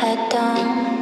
head down.